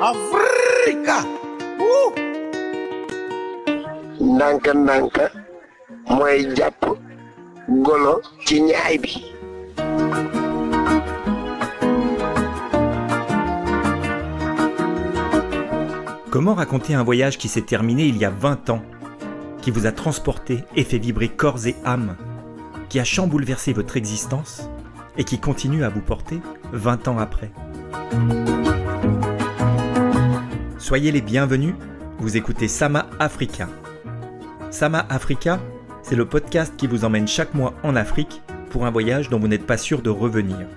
Afrika. Woo! ndànka ndànka mooy jàpp golo ci ñaay bi. Comment raconter un voyage qui s'est terminé il y a 20 ans, qui vous a transporté et fait vibrer corps et âme, qui a chambouleversé votre existence et qui continue à vous porter 20 ans après? Soyez les bienvenus, vous écoutez Sama Africa. Sama Africa, c'est le podcast qui vous emmène chaque mois en Afrique pour un voyage dont vous n'êtes pas sûr de revenir.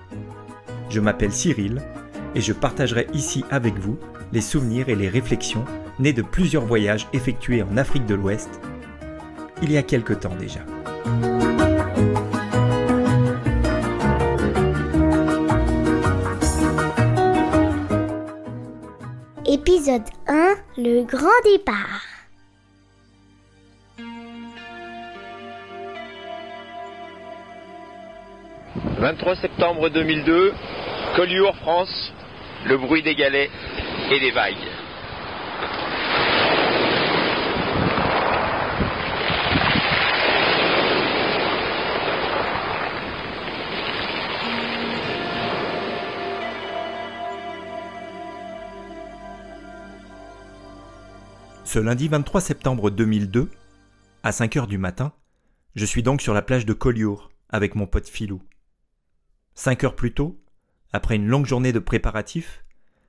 Je m'appelle Cyril et je partagerai ici avec vous les souvenirs et les réflexions nés de plusieurs voyages effectués en Afrique de l'Ouest il y a quelque temps déjà. Épisode 1 Le grand départ. « 23 septembre 2002, Collioure, France, le bruit des galets et des vagues. Ce lundi 23 septembre 2002, à 5 heures du matin, je suis donc sur la plage de Collioure avec mon pote Filou. Cinq heures plus tôt, après une longue journée de préparatifs,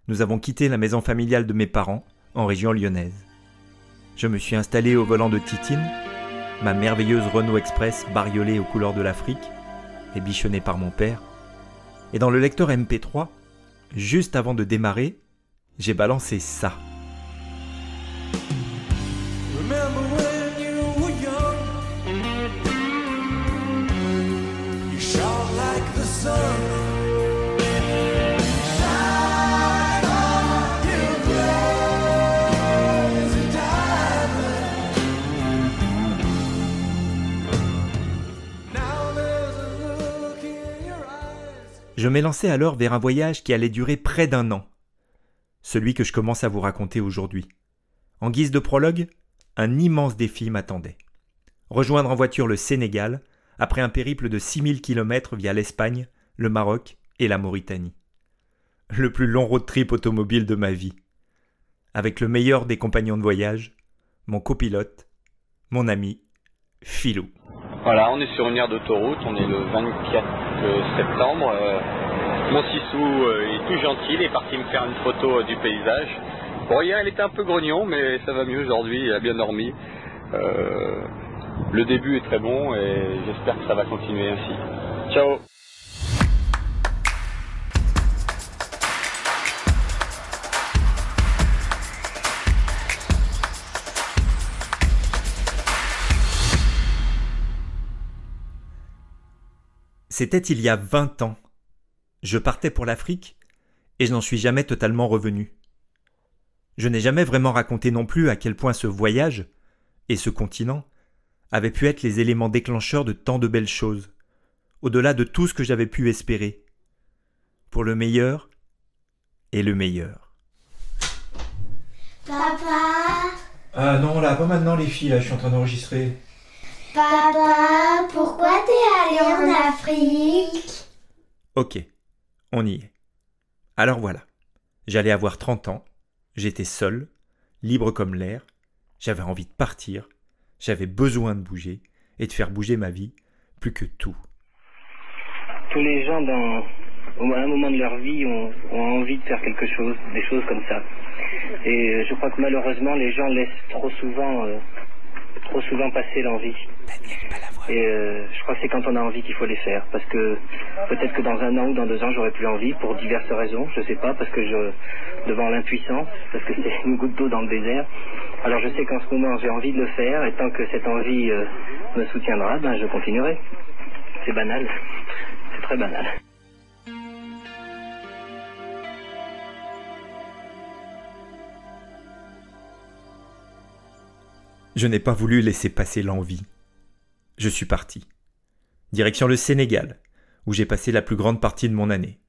nous avons quitté la maison familiale de mes parents en région lyonnaise. Je me suis installé au volant de Titine, ma merveilleuse Renault Express bariolée aux couleurs de l'Afrique et bichonnée par mon père. Et dans le lecteur MP3, juste avant de démarrer, j'ai balancé ça. Je m'élançais alors vers un voyage qui allait durer près d'un an. Celui que je commence à vous raconter aujourd'hui. En guise de prologue, un immense défi m'attendait. Rejoindre en voiture le Sénégal après un périple de 6000 km via l'Espagne, le Maroc et la Mauritanie. Le plus long road trip automobile de ma vie. Avec le meilleur des compagnons de voyage, mon copilote, mon ami, Philou. Voilà, on est sur une aire d'autoroute, on est le 24 septembre. euh, mon Sissou euh, est tout gentil, il est parti me faire une photo euh, du paysage. Bon, hier il était un peu grognon, mais ça va mieux aujourd'hui, il a bien dormi. Euh, le début est très bon et j'espère que ça va continuer ainsi. Ciao C'était il y a 20 ans. Je partais pour l'Afrique et je n'en suis jamais totalement revenu. Je n'ai jamais vraiment raconté non plus à quel point ce voyage et ce continent avaient pu être les éléments déclencheurs de tant de belles choses, au-delà de tout ce que j'avais pu espérer, pour le meilleur et le meilleur. Papa, Ah non, là, pas maintenant les filles, là, je suis en train d'enregistrer. Papa, pourquoi t'es allé en Afrique? Ok, on y est. Alors voilà, j'allais avoir 30 ans, j'étais seul, libre comme l'air, j'avais envie de partir, j'avais besoin de bouger et de faire bouger ma vie plus que tout. tous les gens dans à un moment de leur vie ont, ont envie de faire quelque chose, des choses comme ça. Et euh, je crois que malheureusement les gens laissent trop souvent euh, trop souvent passer l'envie. Et euh, je crois que c'est quand on a envie qu'il faut les faire. Parce que peut-être que dans un an ou dans deux ans j'aurai plus envie pour diverses raisons, je sais pas, parce que je devant l'impuissance, parce que c'est une goutte d'eau dans le désert. Alors je sais qu'en ce moment j'ai envie de le faire et tant que cette envie euh, me soutiendra, ben je continuerai. C'est banal. C'est très banal. Je n'ai pas voulu laisser passer l'envie. Je suis parti. Direction le Sénégal, où j'ai passé la plus grande partie de mon année.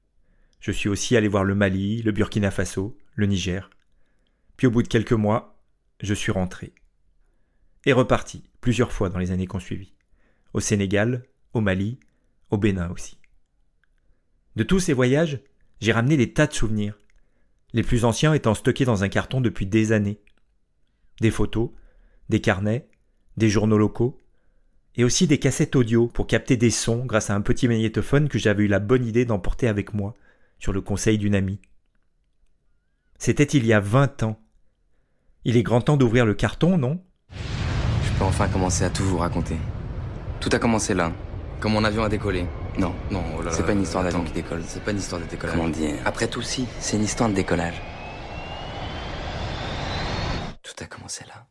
Je suis aussi allé voir le Mali, le Burkina Faso, le Niger. Puis au bout de quelques mois, je suis rentré. Et reparti, plusieurs fois dans les années qu'on suivit. Au Sénégal, au Mali, au Bénin aussi. De tous ces voyages, j'ai ramené des tas de souvenirs, les plus anciens étant stockés dans un carton depuis des années. Des photos, des carnets, des journaux locaux, et aussi des cassettes audio pour capter des sons grâce à un petit magnétophone que j'avais eu la bonne idée d'emporter avec moi, sur le conseil d'une amie. C'était il y a vingt ans. Il est grand temps d'ouvrir le carton, non? Je peux enfin commencer à tout vous raconter. Tout a commencé là, quand mon avion a décollé. Non, non, oh là c'est pas une histoire d'avion qui décolle. C'est pas une histoire de décollage. Comment dire? Après tout, si, c'est une histoire de décollage. Tout a commencé là.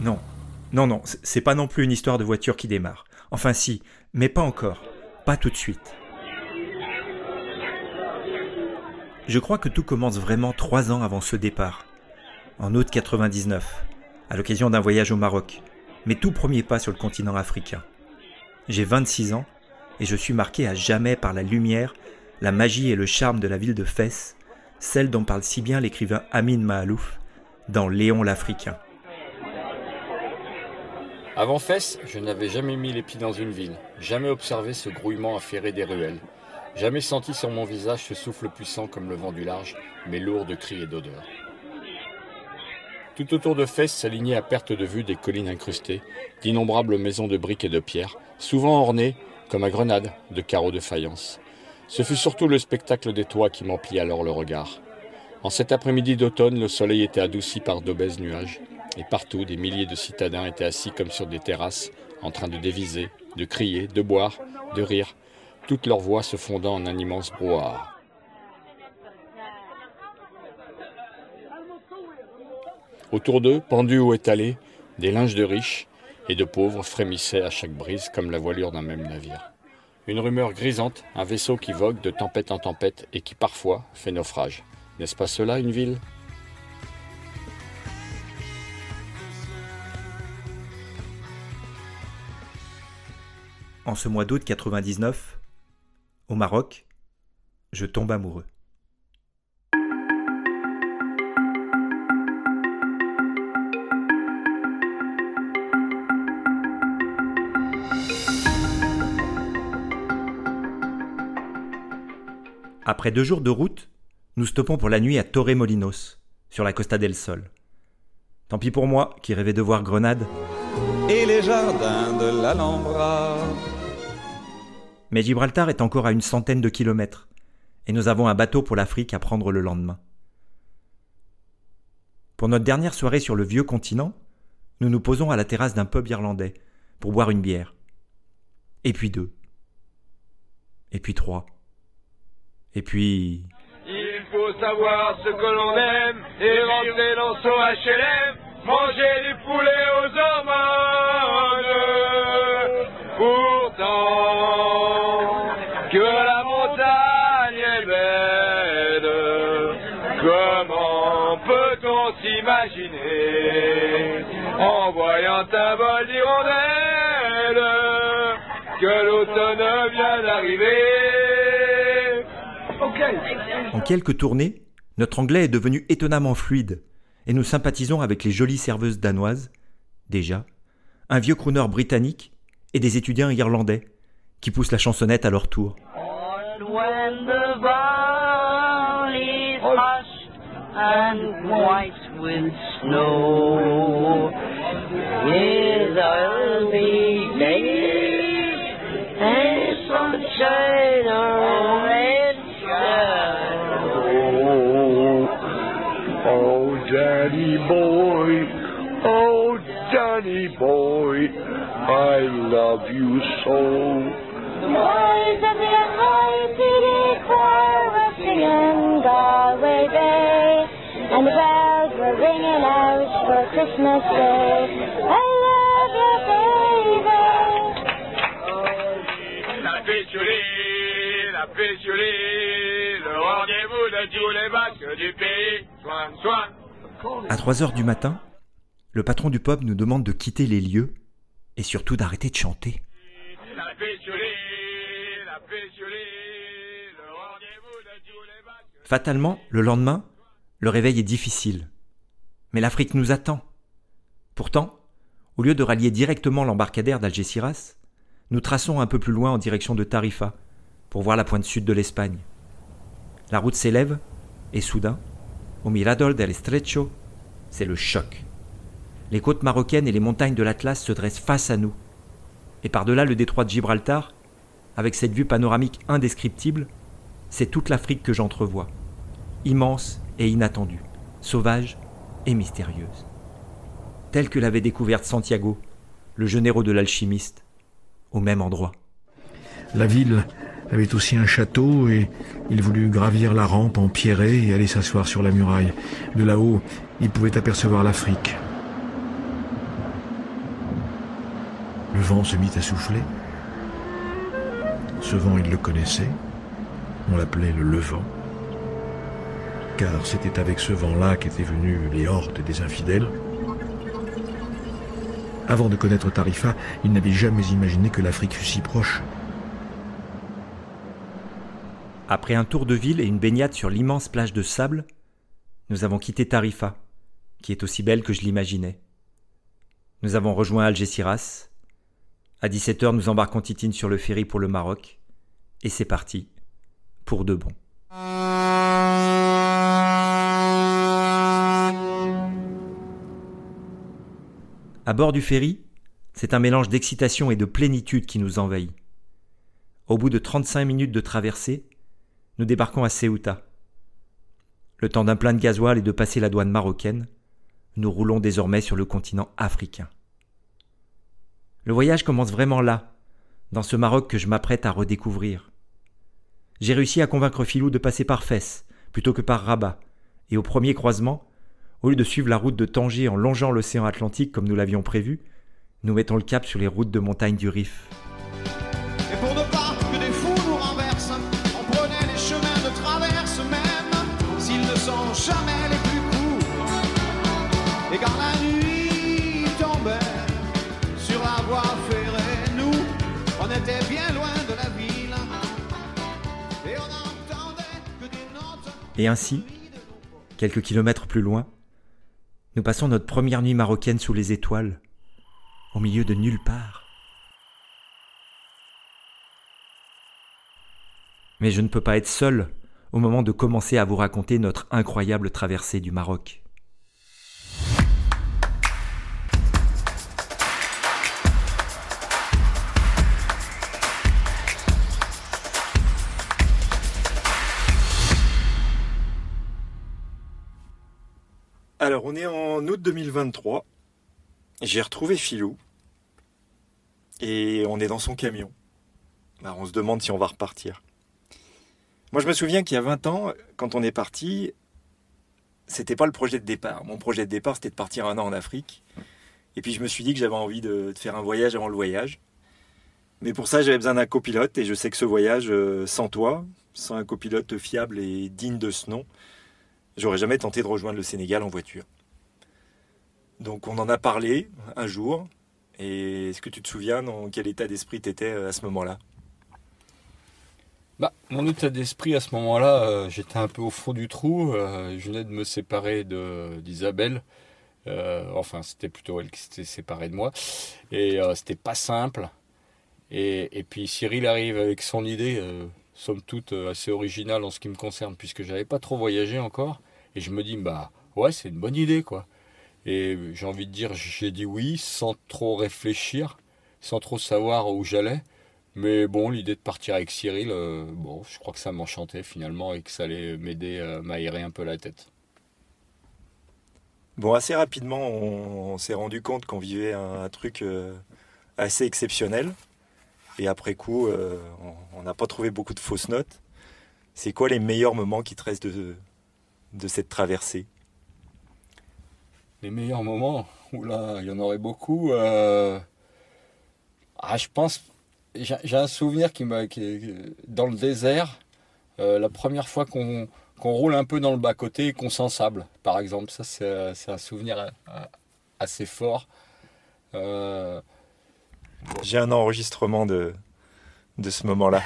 Non. Non, non, c'est pas non plus une histoire de voiture qui démarre. Enfin si, mais pas encore. Pas tout de suite. Je crois que tout commence vraiment trois ans avant ce départ. En août 99, à l'occasion d'un voyage au Maroc. Mes tout premiers pas sur le continent africain. J'ai 26 ans et je suis marqué à jamais par la lumière, la magie et le charme de la ville de Fès, celle dont parle si bien l'écrivain Amin Mahalouf dans Léon l'Africain. Avant Fès, je n'avais jamais mis les pieds dans une ville, jamais observé ce grouillement affairé des ruelles, jamais senti sur mon visage ce souffle puissant comme le vent du large, mais lourd de cris et d'odeurs. Tout autour de Fès s'alignaient à perte de vue des collines incrustées, d'innombrables maisons de briques et de pierre, souvent ornées, comme à Grenade, de carreaux de faïence. Ce fut surtout le spectacle des toits qui m'emplit alors le regard. En cet après-midi d'automne, le soleil était adouci par d'obèses nuages, et partout des milliers de citadins étaient assis comme sur des terrasses, en train de déviser, de crier, de boire, de rire, toutes leurs voix se fondant en un immense brouhaha. Autour d'eux, pendus ou étalés, des linges de riches et de pauvres frémissaient à chaque brise comme la voilure d'un même navire. Une rumeur grisante, un vaisseau qui vogue de tempête en tempête et qui parfois fait naufrage. N'est-ce pas cela une ville? En ce mois d'août 99, au Maroc, je tombe amoureux. Après deux jours de route, nous stoppons pour la nuit à Torremolinos, sur la Costa del Sol. Tant pis pour moi, qui rêvais de voir Grenade, Et les jardins de l'Alhambra. Mais Gibraltar est encore à une centaine de kilomètres, et nous avons un bateau pour l'Afrique à prendre le lendemain. Pour notre dernière soirée sur le vieux continent, nous nous posons à la terrasse d'un pub irlandais pour boire une bière. Et puis deux. Et puis trois. Et puis... Il faut savoir ce que l'on aime et rentrer son HLM, manger du poulet aux hormones. En voyant un vol d'hirondelles que l'automne vient d'arriver? En quelques tournées, notre anglais est devenu étonnamment fluide, et nous sympathisons avec les jolies serveuses danoises, déjà, un vieux crooner britannique et des étudiants irlandais, qui poussent la chansonnette à leur tour. When the valley's hushed and white with snow, yes, I'll be days and sunshine or red shadow. Oh, Danny boy, oh, Danny boy, I love you so. Boys of the mighty choir were singing Galway Bay, and the bells were ringing out for Christmas Day. I love you, baby. La pétiolée, la pétiolée, le rendez-vous de tous les du pays. Soin, soin. À 3 heures du matin, le patron du pub nous demande de quitter les lieux et surtout d'arrêter de chanter. La pétiolée, la pétiolée, le rendez-vous de tous les bacs. Fatalement, le lendemain, le réveil est difficile. Mais l'Afrique nous attend. Pourtant, au lieu de rallier directement l'embarcadère d'Algeciras, nous traçons un peu plus loin en direction de Tarifa pour voir la pointe sud de l'Espagne. La route s'élève et soudain, au Mirador del Estrecho, c'est le choc. Les côtes marocaines et les montagnes de l'Atlas se dressent face à nous. Et par-delà le détroit de Gibraltar, avec cette vue panoramique indescriptible, c'est toute l'Afrique que j'entrevois, immense et inattendue, sauvage et mystérieuse. Telle que l'avait découverte Santiago, le jeune de l'alchimiste, au même endroit. La ville avait aussi un château et il voulut gravir la rampe en pierré et aller s'asseoir sur la muraille. De là-haut, il pouvait apercevoir l'Afrique. Le vent se mit à souffler. Ce vent, il le connaissait. On l'appelait le levant. Car c'était avec ce vent-là qu'étaient venus les hordes des infidèles. Avant de connaître Tarifa, il n'avait jamais imaginé que l'Afrique fût si proche. Après un tour de ville et une baignade sur l'immense plage de sable, nous avons quitté Tarifa, qui est aussi belle que je l'imaginais. Nous avons rejoint Algeciras. À 17h, nous embarquons Titine sur le ferry pour le Maroc. Et c'est parti, pour de bon. À bord du ferry, c'est un mélange d'excitation et de plénitude qui nous envahit. Au bout de 35 minutes de traversée, nous débarquons à Ceuta. Le temps d'un plein de gasoil et de passer la douane marocaine, nous roulons désormais sur le continent africain. Le voyage commence vraiment là, dans ce Maroc que je m'apprête à redécouvrir. J'ai réussi à convaincre Filou de passer par Fès plutôt que par Rabat, et au premier croisement, au lieu de suivre la route de Tanger en longeant l'océan Atlantique comme nous l'avions prévu, nous mettons le cap sur les routes de montagne du Rif. Et pour ne pas que des fous nous renversent, on prenait les chemins de traverse même, s'ils ne sont jamais les plus courts. Et quand la nuit tombait sur la voie ferrée, nous, on était bien loin de la ville. Et on n'entendait que des notes. Et ainsi, quelques kilomètres plus loin, nous passons notre première nuit marocaine sous les étoiles, au milieu de nulle part. Mais je ne peux pas être seul au moment de commencer à vous raconter notre incroyable traversée du Maroc. On est en août 2023. J'ai retrouvé Philou. Et on est dans son camion. On se demande si on va repartir. Moi, je me souviens qu'il y a 20 ans, quand on est parti, c'était pas le projet de départ. Mon projet de départ, c'était de partir un an en Afrique. Et puis, je me suis dit que j'avais envie de, de faire un voyage avant le voyage. Mais pour ça, j'avais besoin d'un copilote. Et je sais que ce voyage, euh, sans toi, sans un copilote fiable et digne de ce nom, j'aurais jamais tenté de rejoindre le Sénégal en voiture. Donc on en a parlé un jour. Et est-ce que tu te souviens dans quel état d'esprit tu étais à ce moment-là? Bah, mon état d'esprit à ce moment-là, euh, j'étais un peu au fond du trou. euh, je venais de me séparer d'Isabelle. Euh, enfin, c'était plutôt elle qui s'était séparée de moi. Et euh, c'était pas simple. Et, puis Cyril arrive avec son idée, euh, somme toute euh, assez originale en ce qui me concerne, puisque j'avais pas trop voyagé encore. Et je me dis, bah ouais, c'est une bonne idée, quoi. Et j'ai envie de dire, j'ai dit oui, sans trop réfléchir, sans trop savoir où j'allais. Mais bon, l'idée de partir avec Cyril, euh, bon, je crois que ça m'enchantait finalement et que ça allait m'aider à m'aérer un peu la tête. Bon, assez rapidement, on, s'est rendu compte qu'on vivait un, truc euh, assez exceptionnel. Et après coup, euh, on- n'a pas trouvé beaucoup de fausses notes. C'est quoi les meilleurs moments qui te restent de, de cette traversée? Les meilleurs moments, oula, il y en aurait beaucoup. euh, Ah, je pense, j'ai un souvenir qui m'a, dans le désert, euh, la première fois qu'on roule un peu dans le bas côté et qu'on s'ensable, par exemple, ça c'est un souvenir assez fort. J'ai un enregistrement de, de ce moment-là.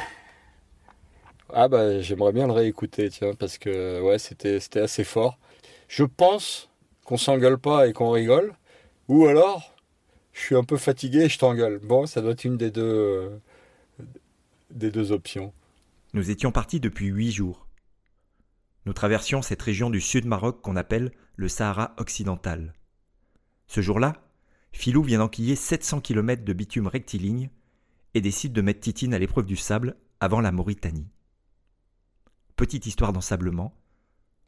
Ah bah j'aimerais bien le réécouter, tiens, parce que ouais, c'était c'était assez fort. Je pense qu'on s'engueule pas et qu'on rigole, ou alors je suis un peu fatigué et je t'engueule. Bon, ça doit être une des deux euh, des deux options. Nous étions partis depuis huit jours. Nous traversions cette région du sud Maroc qu'on appelle le Sahara occidental. Ce jour-là, Filou vient d'enquiller 700 km de bitume rectiligne et décide de mettre Titine à l'épreuve du sable avant la Mauritanie. Petite histoire d'ensablement,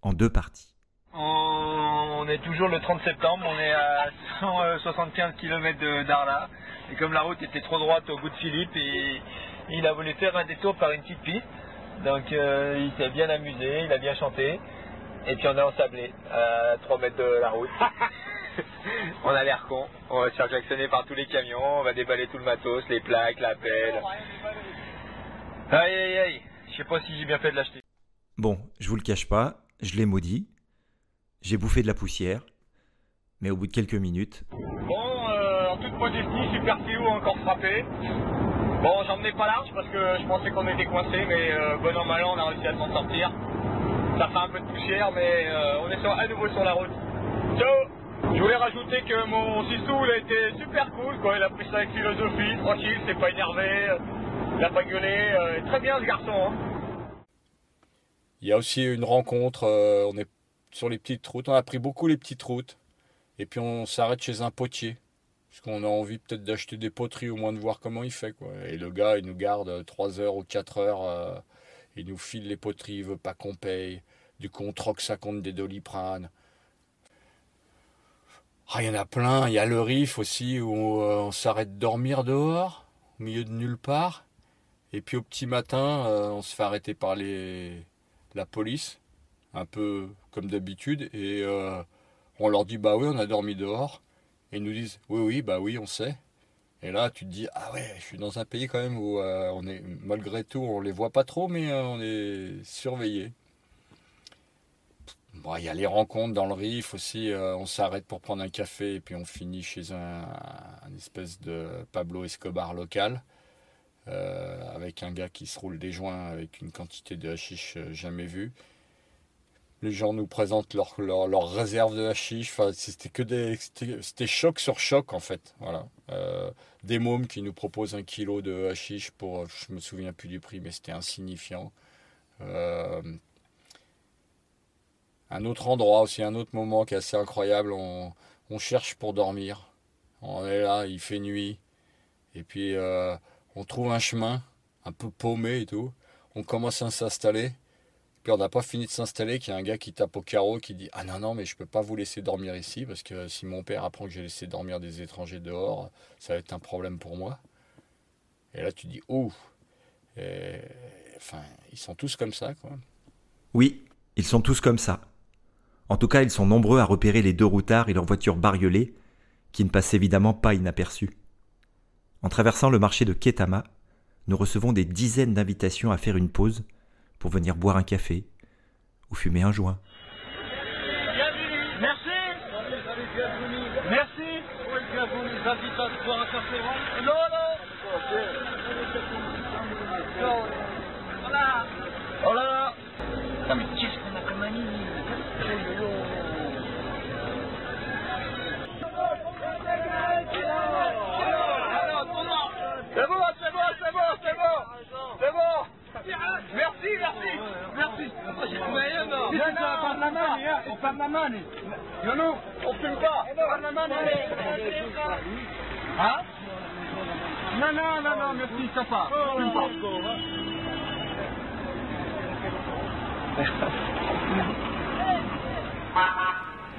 en deux parties. On est toujours le 30 septembre, on est à 175 km Darla. Et comme la route était trop droite au bout de Philippe, il a voulu faire un détour par une petite piste. Donc euh, il s'est bien amusé, il a bien chanté. Et puis on est ensablé à 3 mètres de la route. on a l'air con, on va se faire jacksonner par tous les camions, on va déballer tout le matos, les plaques, la pelle. Aïe aïe aïe, je sais pas si j'ai bien fait de l'acheter. Bon, je vous le cache pas, je l'ai maudit. J'ai bouffé de la poussière. Mais au bout de quelques minutes, Bon, euh, en toute modestie, Super a encore frappé. Bon, j'en menais pas large parce que je pensais qu'on était coincé, mais euh, bon an mal an, on a réussi à s'en sortir. Ça fait un peu de poussière, mais euh, on est sur- à nouveau sur la route. Ciao Je voulais rajouter que mon Sissou, a été super cool, quoi. Il a pris ça avec philosophie, tranquille, c'est pas énervé, euh, il a pas gueulé. euh, très bien ce garçon, hein. Il y a aussi une rencontre, euh, on est sur les petites routes, on a pris beaucoup les petites routes, et puis on s'arrête chez un potier, parce qu'on a envie peut-être d'acheter des poteries, au moins de voir comment il fait. Et le gars, il nous garde 3 heures ou 4 heures, il nous file les poteries, il veut pas qu'on paye, du coup on troque ça contre des doliprane. Ah, il y en a plein, il y a le Rif aussi, où euh, on s'arrête dormir dehors, au milieu de nulle part, et puis au petit matin, euh, on se fait arrêter par la police, un peu comme d'habitude, et euh, on leur dit bah oui, on a dormi dehors, et ils nous disent oui, oui, bah oui, on sait. Et là, tu te dis ah ouais, je suis dans un pays quand même où on est malgré tout, on les voit pas trop, mais on est surveillé. Il y a les rencontres dans le Rif aussi. euh, on s'arrête pour prendre un café et puis on finit chez un, espèce de Pablo Escobar local. euh, avec un gars qui se roule des joints avec une quantité de hashish euh, jamais vue. Les gens nous présentent leur, leur, leur réserve de hashish. Enfin, c'était que des, c'était, choc sur choc en fait. Voilà. Des mômes qui nous proposent un kilo de hashish pour, je me souviens plus du prix, mais c'était insignifiant. Un autre endroit aussi, un autre moment qui est assez incroyable. On, cherche pour dormir. On est là, il fait nuit. Et puis euh, on trouve un chemin un peu paumé et tout. On commence à s'installer. Puis on n'a pas fini de s'installer qu'il y a un gars qui tape au carreau qui dit Ah non, non, mais je peux pas vous laisser dormir ici parce que si mon père apprend que j'ai laissé dormir des étrangers dehors, ça va être un problème pour moi. Et là tu dis Oh Enfin, ils sont tous comme ça, quoi. Oui, ils sont tous comme ça. En tout cas, ils sont nombreux à repérer les deux routards et leurs voitures bariolées, qui ne passent évidemment pas inaperçus. En traversant le marché de Ketama, nous recevons des dizaines d'invitations à faire une pause pour venir boire un café ou fumer un joint. Merci Merci Oh là là Putain, mais qu'est-ce qu'on a comme ami C'est bon, c'est bon, c'est bon, c'est bon C'est bon Merci, merci Merci Viens, ça va la main, on perd main Yonou, on fume pas On perd la main, Hein Non, non, non, non, merci,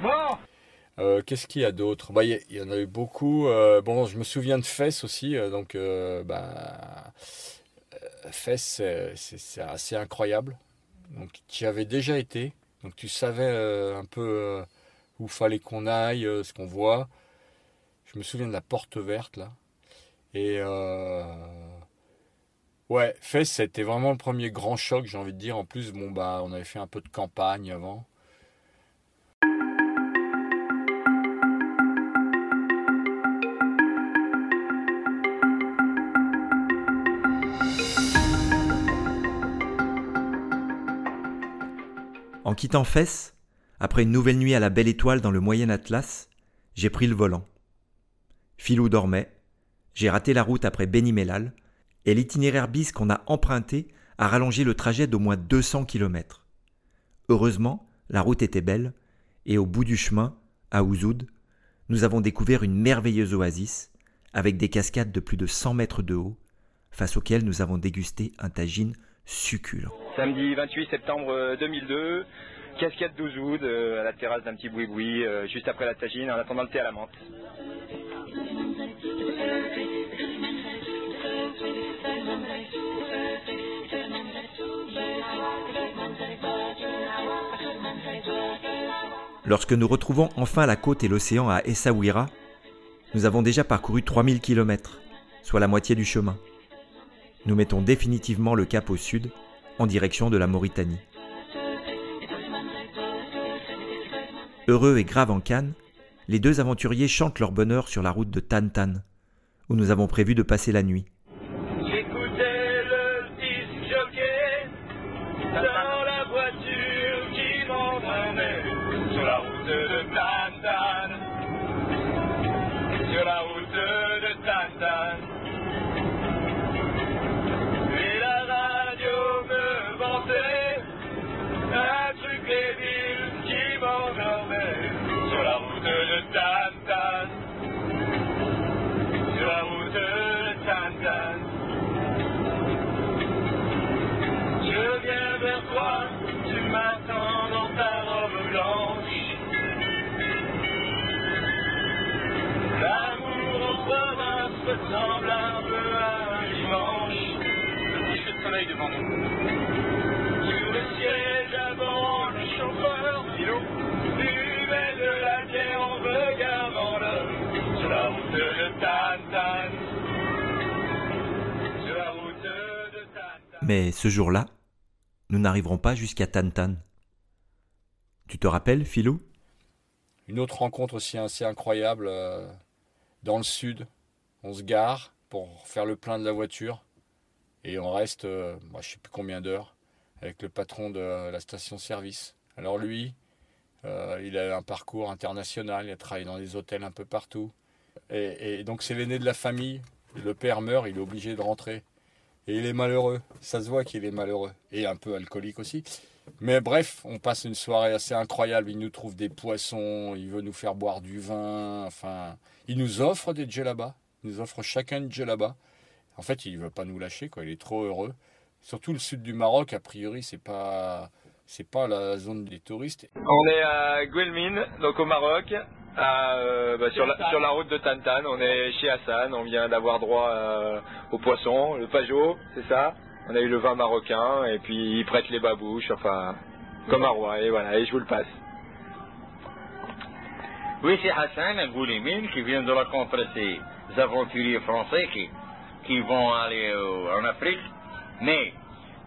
Bon Qu'est-ce qu'il y a d'autre? Bah, Il y, en a eu beaucoup. euh, bon, je me souviens de Fès aussi. euh, donc, euh, bah, Fès, c'est- assez incroyable. Donc, tu y avais déjà été. Donc, tu savais euh, un peu euh, où fallait qu'on aille, euh, ce qu'on voit. Je me souviens de la porte verte, là. Et euh, ouais, Fès, c'était vraiment le premier grand choc, j'ai envie de dire. En plus, bon, bah, on avait fait un peu de campagne avant. Quittant Fès, après une nouvelle nuit à la belle étoile dans le Moyen Atlas, j'ai pris le volant. Philou dormait, j'ai raté la route après Benimellal, et l'itinéraire bis qu'on a emprunté a rallongé le trajet d'au moins 200 km. Heureusement, la route était belle, et au bout du chemin, à Ouzoud, nous avons découvert une merveilleuse oasis, avec des cascades de plus de 100 mètres de haut, face auxquelles nous avons dégusté un tagine succulent. Samedi 28 septembre 2002, cascade d'Ouzoud, euh, à la terrasse d'un petit boui-boui, euh, juste après la tagine, en attendant le thé à la menthe. Lorsque nous retrouvons enfin la côte et l'océan à Essaouira, nous avons déjà parcouru 3000 km, soit la moitié du chemin. Nous mettons définitivement le cap au sud, en direction de la Mauritanie. Heureux et grave en Cannes, les deux aventuriers chantent leur bonheur sur la route de Tan où nous avons prévu de passer la nuit. Devant nous. Sur le siège avant, le chauffeur, Philo, buvait de la bière en regardant l'heure. Sur la route de Tantan. Sur la route de Tantan. Mais ce jour-là, nous n'arriverons pas jusqu'à Tantan. Tu te rappelles, Philou Une autre rencontre aussi assez incroyable euh, dans le sud. On se gare pour faire le plein de la voiture et on reste, euh, moi, je sais plus combien d'heures, avec le patron de la station-service. Alors lui, euh, il a un parcours international, il a travaillé dans des hôtels un peu partout. Et, et donc c'est l'aîné de la famille. Le père meurt, il est obligé de rentrer. Et il est malheureux. Ça se voit qu'il est malheureux. Et un peu alcoolique aussi. Mais bref, on passe une soirée assez incroyable. Il nous trouve des poissons, il veut nous faire boire du vin. Enfin, il nous offre des djellabas. Il nous offre chacun une djellaba. En fait, il veut pas nous lâcher, quoi. Il est trop heureux. Surtout le sud du Maroc, a priori, c'est pas, c'est pas la zone des touristes. On est à Guelmine, donc au Maroc, à, euh, bah, sur, la, sur la route de Tantan. On est chez Hassan, on vient d'avoir droit euh, au poisson, le pajot, c'est ça. On a eu le vin marocain et puis ils prêtent les babouches, enfin, comme un roi, et voilà, et je vous le passe. Oui, c'est Hassan à Goulimine qui vient de rencontrer ces aventuriers français qui, qui vont aller en Afrique. Mais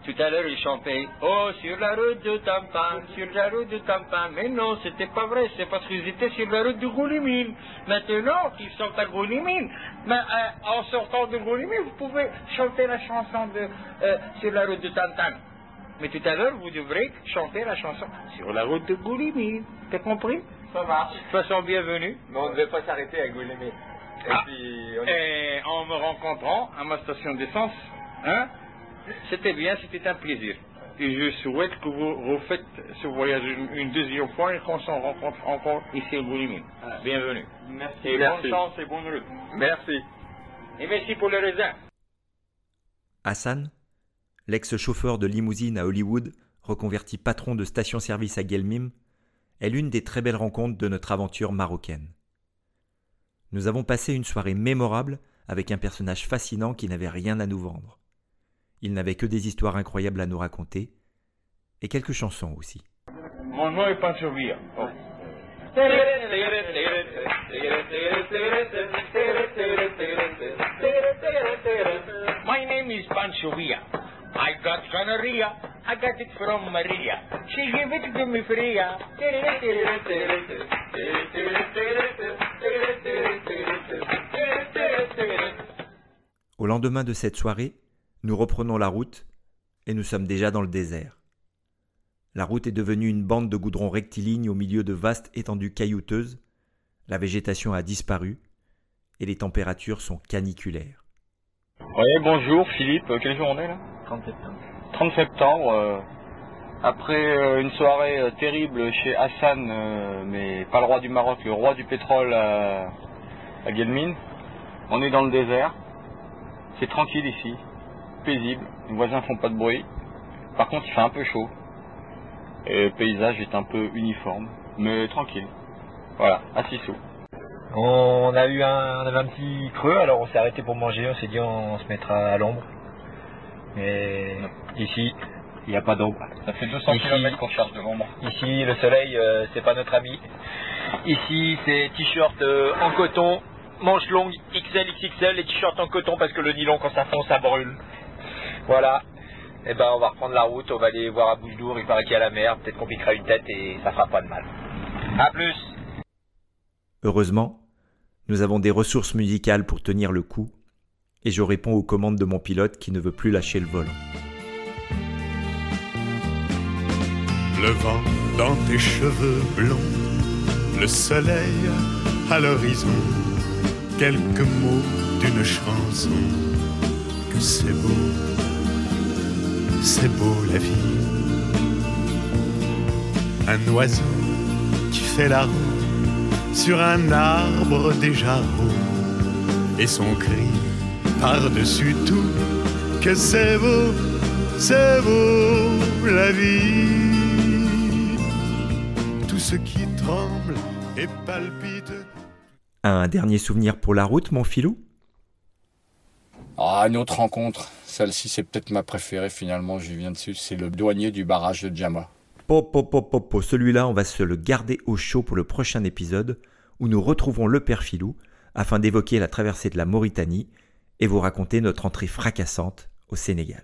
tout à l'heure, ils chantaient Oh, sur la route de Tampan, sur la route de Tampan. Mais non, c'était pas vrai, c'est parce qu'ils étaient sur la route de Goulimine. Maintenant qu'ils sont à Goulimine, mais, euh, en sortant de Goulimine, vous pouvez chanter la chanson de euh, Sur la route de Tampan. Mais tout à l'heure, vous devrez chanter la chanson Sur la route de Goulimine. T'as compris? Ça marche. Façon, bienvenue. Mais on ne devait pas s'arrêter à Goulémé. Et Ah. puis, on est- Et en me rencontrant à ma station d'essence, hein, c'était bien, c'était un plaisir. Et je souhaite que vous refaites ce voyage une, une deuxième fois et qu'on s'en rencontre encore ici au Goulimine. Bienvenue. Merci. Et Merci. bonne chance et bonne route. Merci. Et merci pour le raisin. Hassan, l'ex-chauffeur de limousine à Hollywood, reconverti patron de station-service à Guelmim, est l'une des très belles rencontres de notre aventure marocaine. Nous avons passé une soirée mémorable avec un personnage fascinant qui n'avait rien à nous vendre. Il n'avait que des histoires incroyables à nous raconter, et quelques chansons aussi. Oh. My name. I got. I got it from Maria. She me free. Au lendemain de cette soirée, nous reprenons la route et nous sommes déjà dans le désert. La route est devenue une bande de goudron rectiligne au milieu de vastes étendues caillouteuses. La végétation a disparu et les températures sont caniculaires. Oui, bonjour Philippe, quel jour on est là? 30 septembre. 30 septembre, euh, après euh, une soirée euh, terrible chez Hassan, euh, mais pas le roi du Maroc, le roi du pétrole à, à Guelmine, on est dans le désert, c'est tranquille ici, paisible, les voisins font pas de bruit, par contre il fait un peu chaud, et le paysage est un peu uniforme, mais tranquille, voilà, à Sissou. On a eu un, on avait un petit creux, alors on s'est arrêté pour manger, on s'est dit on, se mettra à l'ombre. Mais ici, il n'y a pas d'ombre. Ça fait 200 Ici- km qu'on cherche de l'ombre. Ici, le soleil, euh, c'est pas notre ami. Ici, c'est t-shirt euh, en coton, manches longues XL, XXL, et t-shirt en coton parce que le nylon, quand ça fond, ça brûle. Voilà. Et ben, on va reprendre la route, on va aller voir à Bouche d'Our, il paraît qu'il y a la mer, peut-être qu'on piquera une tête et ça fera pas de mal. A plus Heureusement, nous avons des ressources musicales pour tenir le coup, et je réponds aux commandes de mon pilote qui ne veut plus lâcher le volant. Le vent dans tes cheveux blonds, le soleil à l'horizon, quelques mots d'une chanson. Que c'est beau, c'est beau la vie. Un oiseau qui fait la roue sur un arbre déjà roux, et son cri par-dessus tout. Que c'est beau, c'est beau la vie. Ce qui tremble et palpite. Un dernier souvenir pour la route, mon filou? Ah, une autre rencontre. Celle-ci, c'est peut-être ma préférée finalement, je viens dessus. C'est le douanier du barrage de Djama. Pop, pop, pop, pop, pop. Celui-là, on va se le garder au chaud pour le prochain épisode où nous retrouvons le père Filou afin d'évoquer la traversée de la Mauritanie et vous raconter notre entrée fracassante au Sénégal.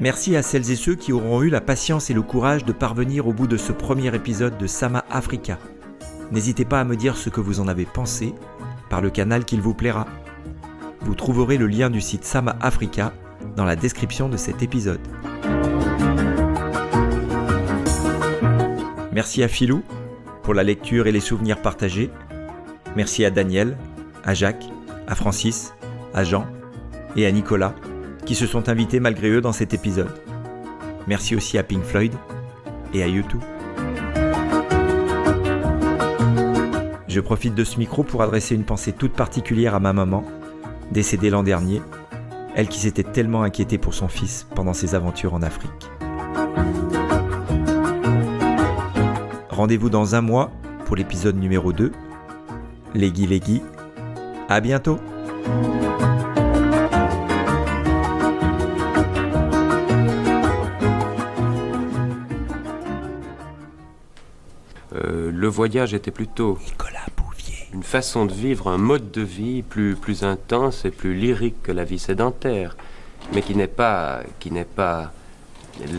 Merci à celles et ceux qui auront eu la patience et le courage de parvenir au bout de ce premier épisode de Sama Africa. N'hésitez pas à me dire ce que vous en avez pensé par le canal qu'il vous plaira. Vous trouverez le lien du site Sama Africa dans la description de cet épisode. Merci à Philou pour la lecture et les souvenirs partagés. Merci à Daniel, à Jacques, à Francis, à Jean et à Nicolas qui se sont invités malgré eux dans cet épisode. Merci aussi à Pink Floyd et à YouTube. Je profite de ce micro pour adresser une pensée toute particulière à ma maman, décédée l'an dernier, elle qui s'était tellement inquiétée pour son fils pendant ses aventures en Afrique. Rendez-vous dans un mois pour l'épisode numéro 2. Legui Legui. À bientôt! Euh, le voyage était plutôt une façon de vivre, un mode de vie plus, plus intense et plus lyrique que la vie sédentaire, mais qui n'est pas, qui n'est pas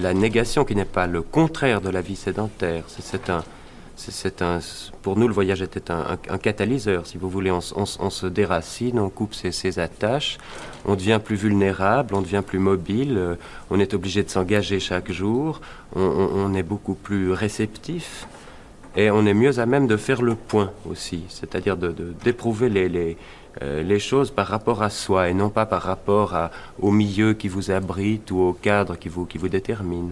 la négation, qui n'est pas le contraire de la vie sédentaire. C'est- un, c'est- un, pour nous, le voyage était un, un- un catalyseur, si vous voulez. On, se déracine, on coupe ses, ses attaches, on devient plus vulnérable, on devient plus mobile, euh, on est obligé de s'engager chaque jour, on- on est beaucoup plus réceptif. Et on est mieux à même de faire le point aussi, c'est-à-dire de- d'éprouver euh, les choses par rapport à soi et non pas par rapport au milieu qui vous abrite ou au cadre qui vous détermine.